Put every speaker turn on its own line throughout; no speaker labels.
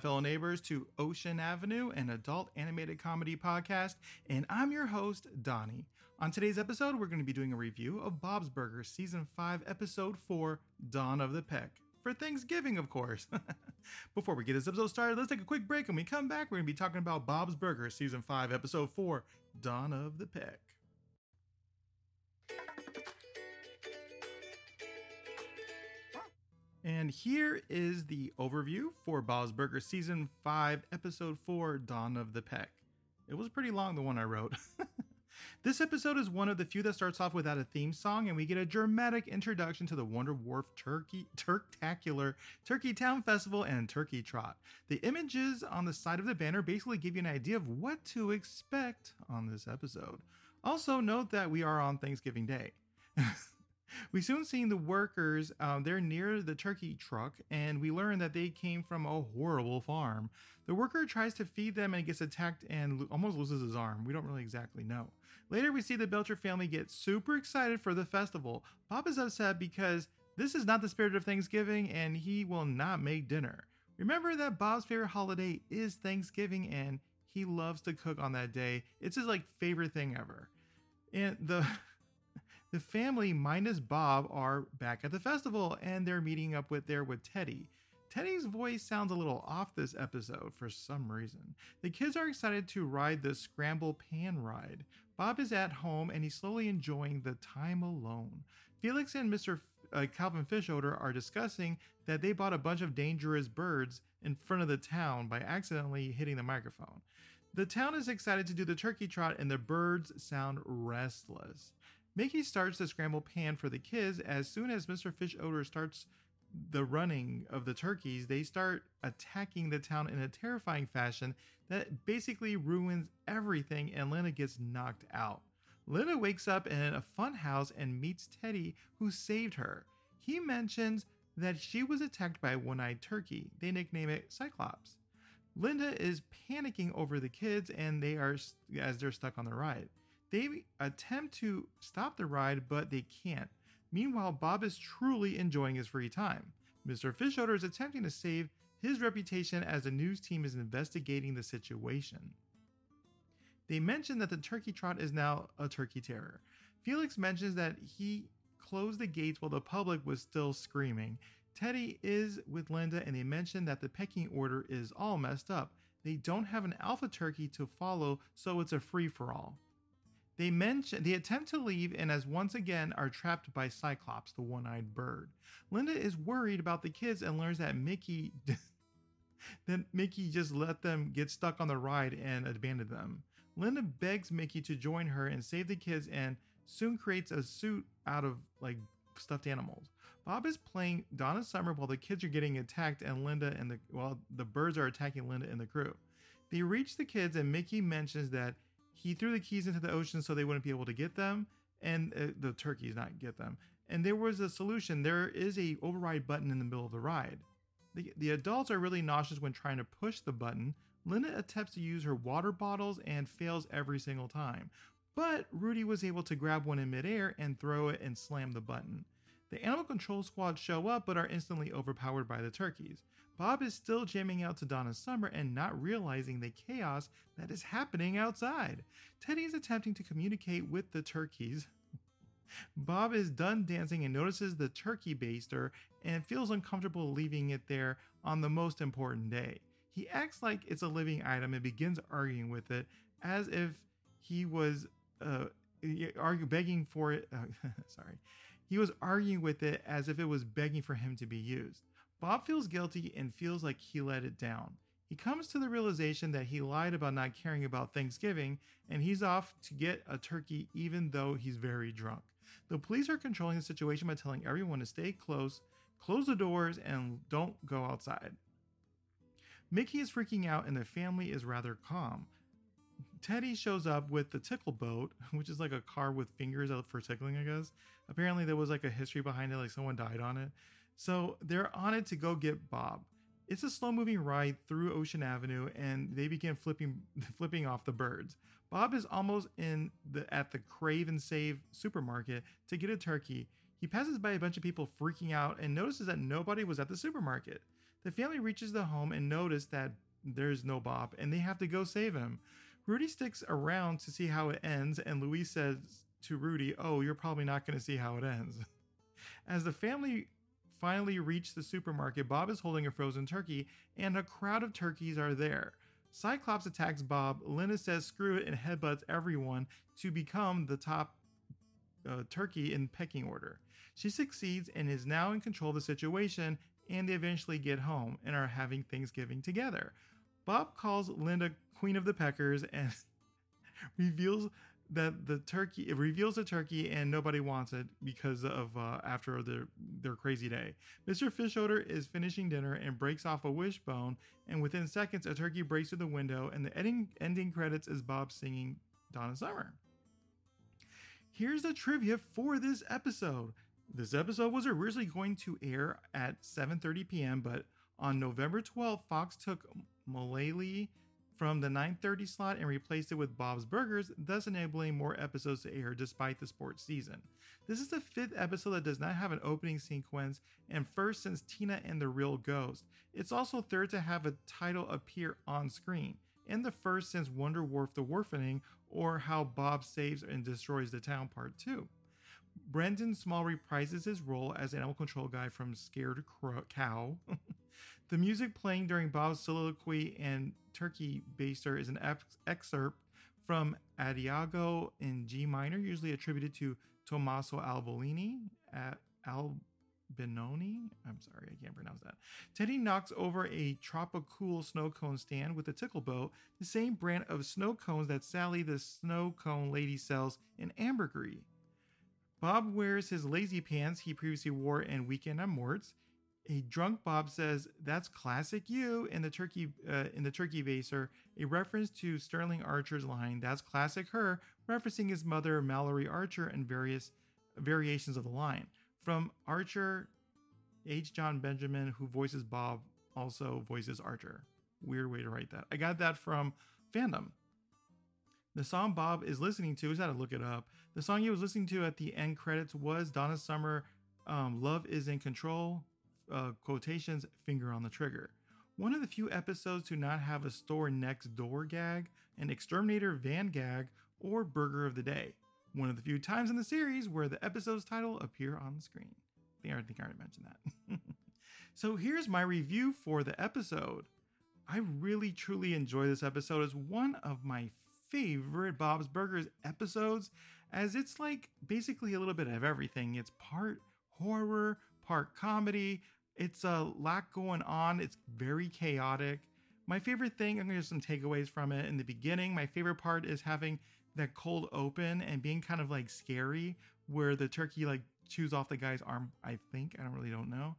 fellow neighbors, to Ocean Avenue, an adult animated comedy podcast, and I'm your host, Donny. On today's episode, we're going to be doing a review of Bob's Burgers Season 5, Episode 4, Dawn of the Peck. For Thanksgiving, of course. Before we get this episode started, let's take a quick break. and we come back, we're going to be talking about Bob's Burgers Season 5, Episode 4, Dawn of the Peck. And here is the overview for Bob's Burger Season 5, Episode 4 Dawn of the Peck. It was pretty long, the one I wrote. this episode is one of the few that starts off without a theme song, and we get a dramatic introduction to the Wonder Wharf Turkey Turktacular Turkey Town Festival and Turkey Trot. The images on the side of the banner basically give you an idea of what to expect on this episode. Also, note that we are on Thanksgiving Day. We soon see the workers. Um, they're near the turkey truck, and we learn that they came from a horrible farm. The worker tries to feed them and gets attacked and lo- almost loses his arm. We don't really exactly know. Later, we see the Belcher family get super excited for the festival. Bob is upset because this is not the spirit of Thanksgiving, and he will not make dinner. Remember that Bob's favorite holiday is Thanksgiving, and he loves to cook on that day. It's his like favorite thing ever. And the the family minus Bob are back at the festival and they're meeting up with there with Teddy. Teddy's voice sounds a little off this episode for some reason. The kids are excited to ride the scramble pan ride. Bob is at home and he's slowly enjoying the time alone. Felix and Mr. Uh, Calvin Fischoeder are discussing that they bought a bunch of dangerous birds in front of the town by accidentally hitting the microphone. The town is excited to do the turkey trot and the birds sound restless. Mickey starts the scramble pan for the kids. As soon as Mr. Fischoeder starts the running of the turkeys, they start attacking the town in a terrifying fashion that basically ruins everything, and Linda gets knocked out. Linda wakes up in a fun house and meets Teddy, who saved her. He mentions that she was attacked by a one eyed turkey. They nickname it Cyclops. Linda is panicking over the kids, and they are as they're stuck on the ride. They attempt to stop the ride, but they can't. Meanwhile, Bob is truly enjoying his free time. Mr. Fischoeder is attempting to save his reputation as the news team is investigating the situation. They mention that the turkey trot is now a turkey terror. Felix mentions that he closed the gates while the public was still screaming. Teddy is with Linda and they mention that the pecking order is all messed up. They don't have an alpha turkey to follow, so it's a free for all. They mention they attempt to leave and as once again are trapped by Cyclops, the one-eyed bird. Linda is worried about the kids and learns that Mickey that Mickey just let them get stuck on the ride and abandoned them. Linda begs Mickey to join her and save the kids and soon creates a suit out of like stuffed animals. Bob is playing Donna Summer while the kids are getting attacked and Linda and the well the birds are attacking Linda and the crew. They reach the kids and Mickey mentions that he threw the keys into the ocean so they wouldn't be able to get them and uh, the turkeys not get them. And there was a solution. There is a override button in the middle of the ride. The, the adults are really nauseous when trying to push the button. Linda attempts to use her water bottles and fails every single time. But rudy was able to grab one in midair and throw it and slam the button. The animal control squad show up but are instantly overpowered by the turkeys. Bob is still jamming out to Donna Summer and not realizing the chaos that is happening outside. Teddy is attempting to communicate with the turkeys. Bob is done dancing and notices the turkey baster and feels uncomfortable leaving it there on the most important day. He acts like it's a living item and begins arguing with it as if he was uh, argue, begging for it. Uh, sorry. He was arguing with it as if it was begging for him to be used. Bob feels guilty and feels like he let it down. He comes to the realization that he lied about not caring about Thanksgiving and he's off to get a turkey even though he's very drunk. The police are controlling the situation by telling everyone to stay close, close the doors, and don't go outside. Mickey is freaking out and the family is rather calm. Teddy shows up with the tickle boat, which is like a car with fingers out for tickling, I guess. Apparently, there was like a history behind it, like someone died on it. So they're on it to go get Bob. It's a slow moving ride through Ocean Avenue, and they begin flipping flipping off the birds. Bob is almost in the at the Crave and Save supermarket to get a turkey. He passes by a bunch of people freaking out and notices that nobody was at the supermarket. The family reaches the home and notice that there's no Bob and they have to go save him. Rudy sticks around to see how it ends, and Louise says to Rudy, Oh, you're probably not going to see how it ends. As the family finally reach the supermarket, Bob is holding a frozen turkey, and a crowd of turkeys are there. Cyclops attacks Bob. Linda says screw it and headbutts everyone to become the top uh, turkey in pecking order. She succeeds and is now in control of the situation, and they eventually get home and are having Thanksgiving together. Bob calls Linda Queen of the Peckers and reveals that the turkey it reveals a turkey and nobody wants it because of uh, after their their crazy day. Mr. Fischoeder is finishing dinner and breaks off a wishbone, and within seconds a turkey breaks through the window, and the ending ending credits is Bob singing Donna Summer. Here's the trivia for this episode. This episode was originally going to air at 7:30 p.m., but on November 12th, Fox took Mulaney from the 9:30 slot and replaced it with Bob's Burgers, thus enabling more episodes to air despite the sports season. This is the fifth episode that does not have an opening sequence and first since Tina and the Real Ghost. It's also third to have a title appear on screen and the first since Wonder Wharf the Wharfening or How Bob Saves and Destroys the Town Part 2. Brendan Small reprises his role as animal control guy from Scared Crow- Cow. the music playing during Bob's soliloquy and Turkey Baster is an ex- excerpt from Adagio in G minor, usually attributed to Tommaso Albinoni. At Albinoni? I'm sorry, I can't pronounce that. Teddy knocks over a Tropicool snow cone stand with a tickle boat, the same brand of snow cones that Sally the snow cone lady sells in Ambergris. Bob wears his lazy pants he previously wore in Weekend at Mort's. A drunk Bob says, "That's classic you." In the turkey, uh, in the turkey baser, a reference to Sterling Archer's line, "That's classic her," referencing his mother Mallory Archer and various variations of the line. From Archer, H. John Benjamin, who voices Bob, also voices Archer. Weird way to write that. I got that from fandom. The song Bob is listening to, he's had to look it up. The song he was listening to at the end credits was Donna Summer, um, Love is in Control, uh, quotations, finger on the trigger. One of the few episodes to not have a store next door gag, an exterminator van gag, or burger of the day. One of the few times in the series where the episode's title appear on the screen. I think I, think I already mentioned that. so here's my review for the episode. I really truly enjoy this episode. It's one of my favorite Bob's Burgers episodes, as it's like basically a little bit of everything. It's part horror, part comedy. It's a lot going on. It's very chaotic. My favorite thing, I'm gonna give some takeaways from it in the beginning. My favorite part is having that cold open and being kind of like scary, where the turkey like chews off the guy's arm. I think I don't really don't know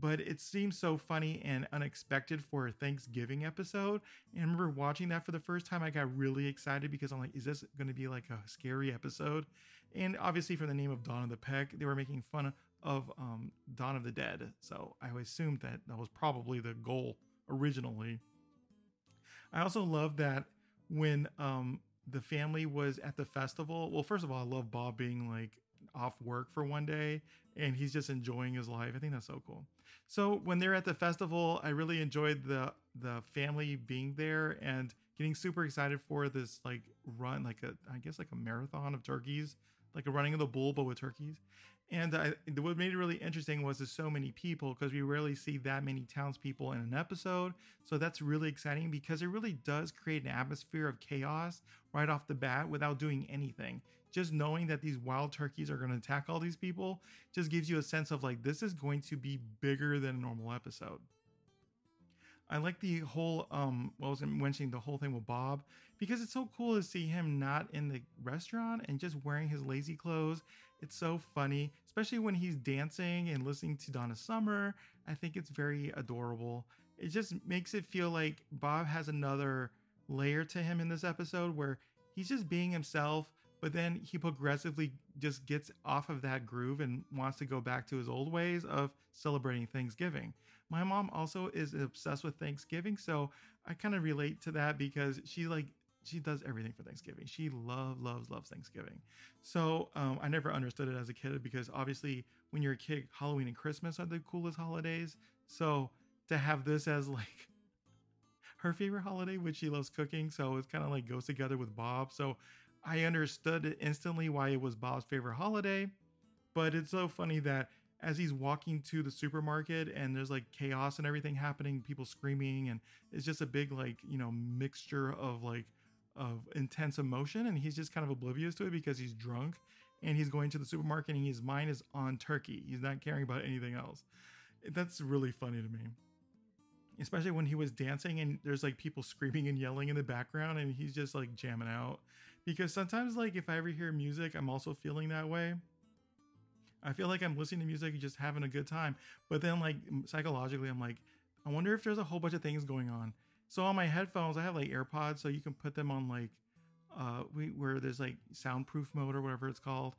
but it seems so funny and unexpected for a Thanksgiving episode. And I remember watching that for the first time, I got really excited because I'm like, is this going to be like a scary episode? And obviously, from the name of Dawn of the Peck, they were making fun of um, Dawn of the Dead. So I assumed that that was probably the goal originally. I also love that when um, the family was at the festival. Well, first of all, I love Bob being like off work for one day and he's just enjoying his life. I think that's so cool. So when they're at the festival, I really enjoyed the the family being there and getting super excited for this like run, like a I guess like a marathon of turkeys, like a running of the bull but with turkeys. And I, what made it really interesting was there's so many people because we rarely see that many townspeople in an episode. So that's really exciting because it really does create an atmosphere of chaos right off the bat without doing anything. Just knowing that these wild turkeys are going to attack all these people just gives you a sense of like this is going to be bigger than a normal episode. I like the whole um well, I was mentioning the whole thing with Bob because it's so cool to see him not in the restaurant and just wearing his lazy clothes. It's so funny, especially when he's dancing and listening to Donna Summer. I think it's very adorable. It just makes it feel like Bob has another layer to him in this episode where he's just being himself, but then he progressively just gets off of that groove and wants to go back to his old ways of celebrating Thanksgiving. My mom also is obsessed with Thanksgiving, so I kind of relate to that because she like she does everything for Thanksgiving. She loves, loves, loves Thanksgiving. So um, I never understood it as a kid because obviously when you're a kid, Halloween and Christmas are the coolest holidays. So to have this as like her favorite holiday, which she loves cooking. So it's kind of like goes together with Bob. So I understood instantly why it was Bob's favorite holiday. But it's so funny that as he's walking to the supermarket and there's like chaos and everything happening, people screaming, and it's just a big like you know mixture of like of intense emotion, and he's just kind of oblivious to it because he's drunk and he's going to the supermarket and his mind is on turkey. He's not caring about anything else. That's really funny to me. Especially when he was dancing and there's like people screaming and yelling in the background and he's just like jamming out. Because sometimes, like, if I ever hear music, I'm also feeling that way. I feel like I'm listening to music and just having a good time. But then, like, psychologically, I'm like, I wonder if there's a whole bunch of things going on. So on my headphones, I have like AirPods, so you can put them on like uh, we, where there's like soundproof mode or whatever it's called.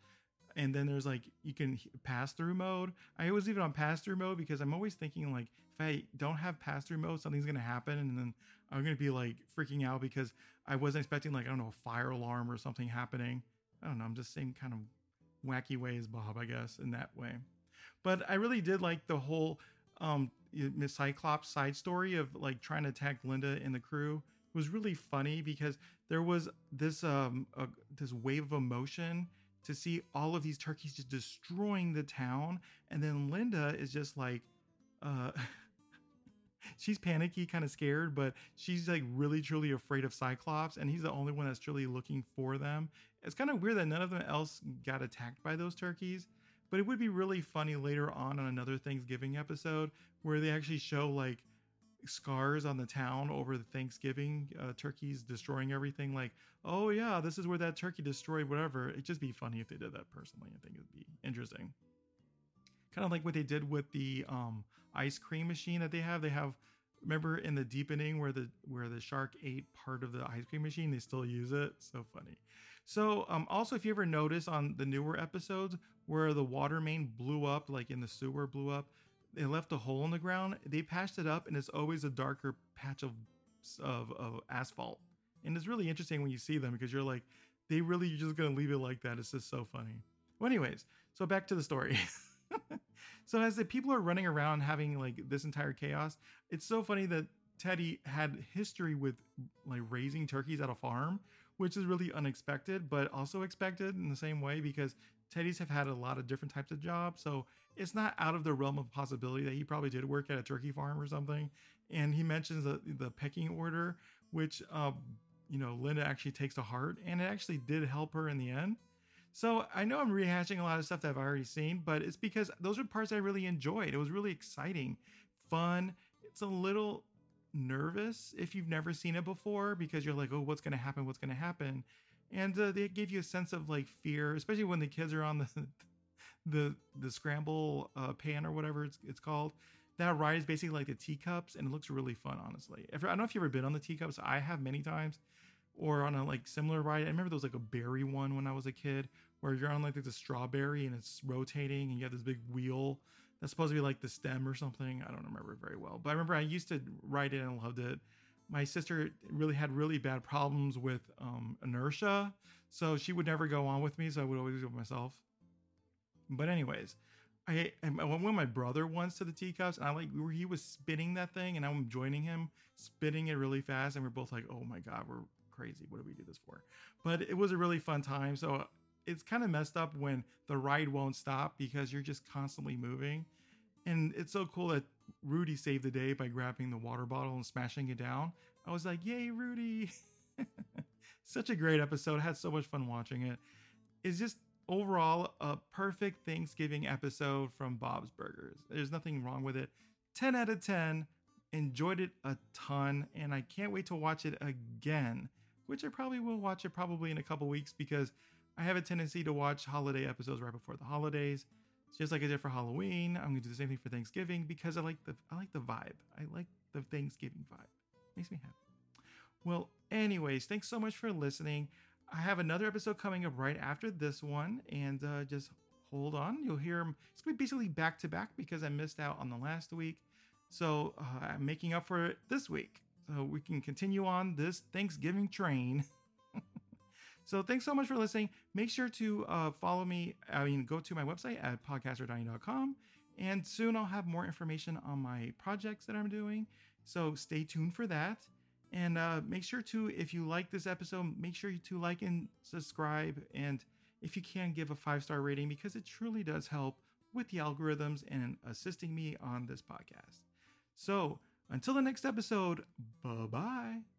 And then there's like you can pass through mode. I always leave it on pass through mode because I'm always thinking like if I don't have pass through mode, something's gonna happen, and then I'm gonna be like freaking out because I wasn't expecting like I don't know a fire alarm or something happening. I don't know. I'm just same kind of wacky way as Bob, I guess, in that way. But I really did like the whole um Miss Cyclops side story of like trying to attack Linda and the crew was really funny because there was this um this wave of emotion to see all of these turkeys just destroying the town and then Linda is just like uh she's panicky kind of scared but she's like really truly afraid of Cyclops and he's the only one that's truly looking for them. It's kind of weird that none of them else got attacked by those turkeys but it would be really funny later on on another Thanksgiving episode where they actually show like scars on the town over the Thanksgiving uh, turkeys destroying everything. Like, oh yeah, this is where that turkey destroyed whatever. It'd just be funny if they did that personally. I think it'd be interesting. Kind of like what they did with the um, ice cream machine that they have. They have remember in the deepening where the where the shark ate part of the ice cream machine. They still use it. So funny. So um, also if you ever notice on the newer episodes where the water main blew up, like in the sewer blew up they left a hole in the ground. They patched it up, and it's always a darker patch of of, of asphalt. And it's really interesting when you see them because you're like, they really you're just gonna leave it like that. It's just so funny. Well, anyways, so back to the story. so as the people are running around having like this entire chaos, it's so funny that Teddy had history with like raising turkeys at a farm, which is really unexpected, but also expected in the same way because Teddy's have had a lot of different types of jobs. So it's not out of the realm of possibility that he probably did work at a turkey farm or something. And he mentions the, the pecking order, which, uh, you know, Linda actually takes to heart and it actually did help her in the end. So I know I'm rehashing a lot of stuff that I've already seen, but it's because those are parts I really enjoyed. It was really exciting, fun. It's a little nervous if you've never seen it before because you're like, oh, what's going to happen? What's going to happen? And uh, they give you a sense of like fear, especially when the kids are on the the the scramble uh, pan or whatever it's it's called. That ride is basically like the teacups, and it looks really fun, honestly. If, I don't know if you've ever been on the teacups. I have many times, or on a like similar ride. I remember there was like a berry one when I was a kid, where you're on like the strawberry and it's rotating, and you have this big wheel that's supposed to be like the stem or something. I don't remember it very well, but I remember I used to ride it and loved it. My sister really had really bad problems with um, inertia, so she would never go on with me. So I would always go myself. But anyways, I, I went with my brother once to the teacups, and I like he was spinning that thing, and I'm joining him, spinning it really fast, and we're both like, "Oh my god, we're crazy! What do we do this for?" But it was a really fun time. So it's kind of messed up when the ride won't stop because you're just constantly moving, and it's so cool that Rudy saved the day by grabbing the water bottle and smashing it down. I was like, "Yay, Rudy!" Such a great episode. I had so much fun watching it. It's just overall a perfect Thanksgiving episode from Bob's Burgers. There's nothing wrong with it. 10 out of 10. Enjoyed it a ton and I can't wait to watch it again, which I probably will watch it probably in a couple weeks because I have a tendency to watch holiday episodes right before the holidays. It's just like I did for Halloween. I'm gonna do the same thing for Thanksgiving because I like the I like the vibe. I like the Thanksgiving vibe. Makes me happy. Well, anyways, thanks so much for listening. I have another episode coming up right after this one, and uh, just hold on. You'll hear. It's gonna be basically back to back because I missed out on the last week, so uh, I'm making up for it this week. So we can continue on this Thanksgiving train. so thanks so much for listening. Make sure to uh, follow me. I mean, go to my website at podcasterdonny.com And soon I'll have more information on my projects that I'm doing. So stay tuned for that. And uh, make sure to, if you like this episode, make sure to like and subscribe. And if you can, give a five star rating because it truly does help with the algorithms and assisting me on this podcast. So until the next episode, bye bye.